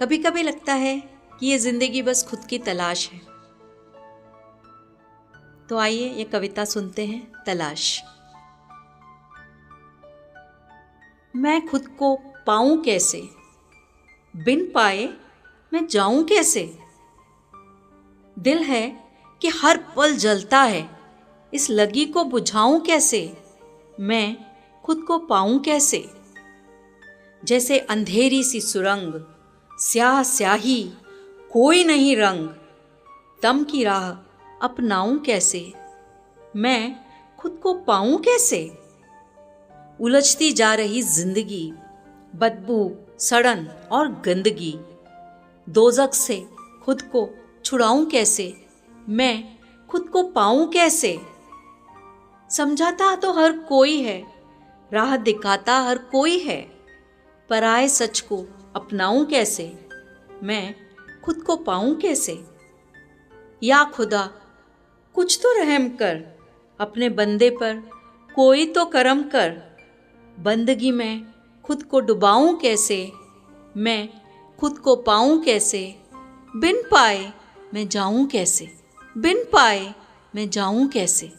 कभी कभी लगता है कि ये ज़िंदगी बस खुद की तलाश है। तो आइए ये कविता सुनते हैं, तलाश। मैं खुद को पाऊँ कैसे? बिन पाए मैं जाऊँ कैसे? दिल है कि हर पल जलता है, इस लगी को बुझाऊं कैसे? मैं खुद को पाऊँ कैसे? जैसे अंधेरी सी सुरंग स्याह स्याही कोई नहीं रंग। दम की राह अपनाऊं कैसे? मैं खुद को पाऊँ कैसे? उलझती जा रही ज़िंदगी, बदबू, सड़न और गंदगी। दोजक से खुद को छुड़ाऊं कैसे? मैं खुद को पाऊँ कैसे? समझाता तो हर कोई है, राह दिखाता हर कोई है, पर आए सच को अपनाऊं कैसे? मैं खुद को पाऊँ कैसे? या खुदा, कुछ तो रहम कर, अपने बंदे पर कोई तो करम कर। बंदगी में खुद को डुबाऊं कैसे? मैं खुद को पाऊँ कैसे? बिन पाए मैं जाऊँ कैसे? बिन पाए मैं जाऊँ कैसे?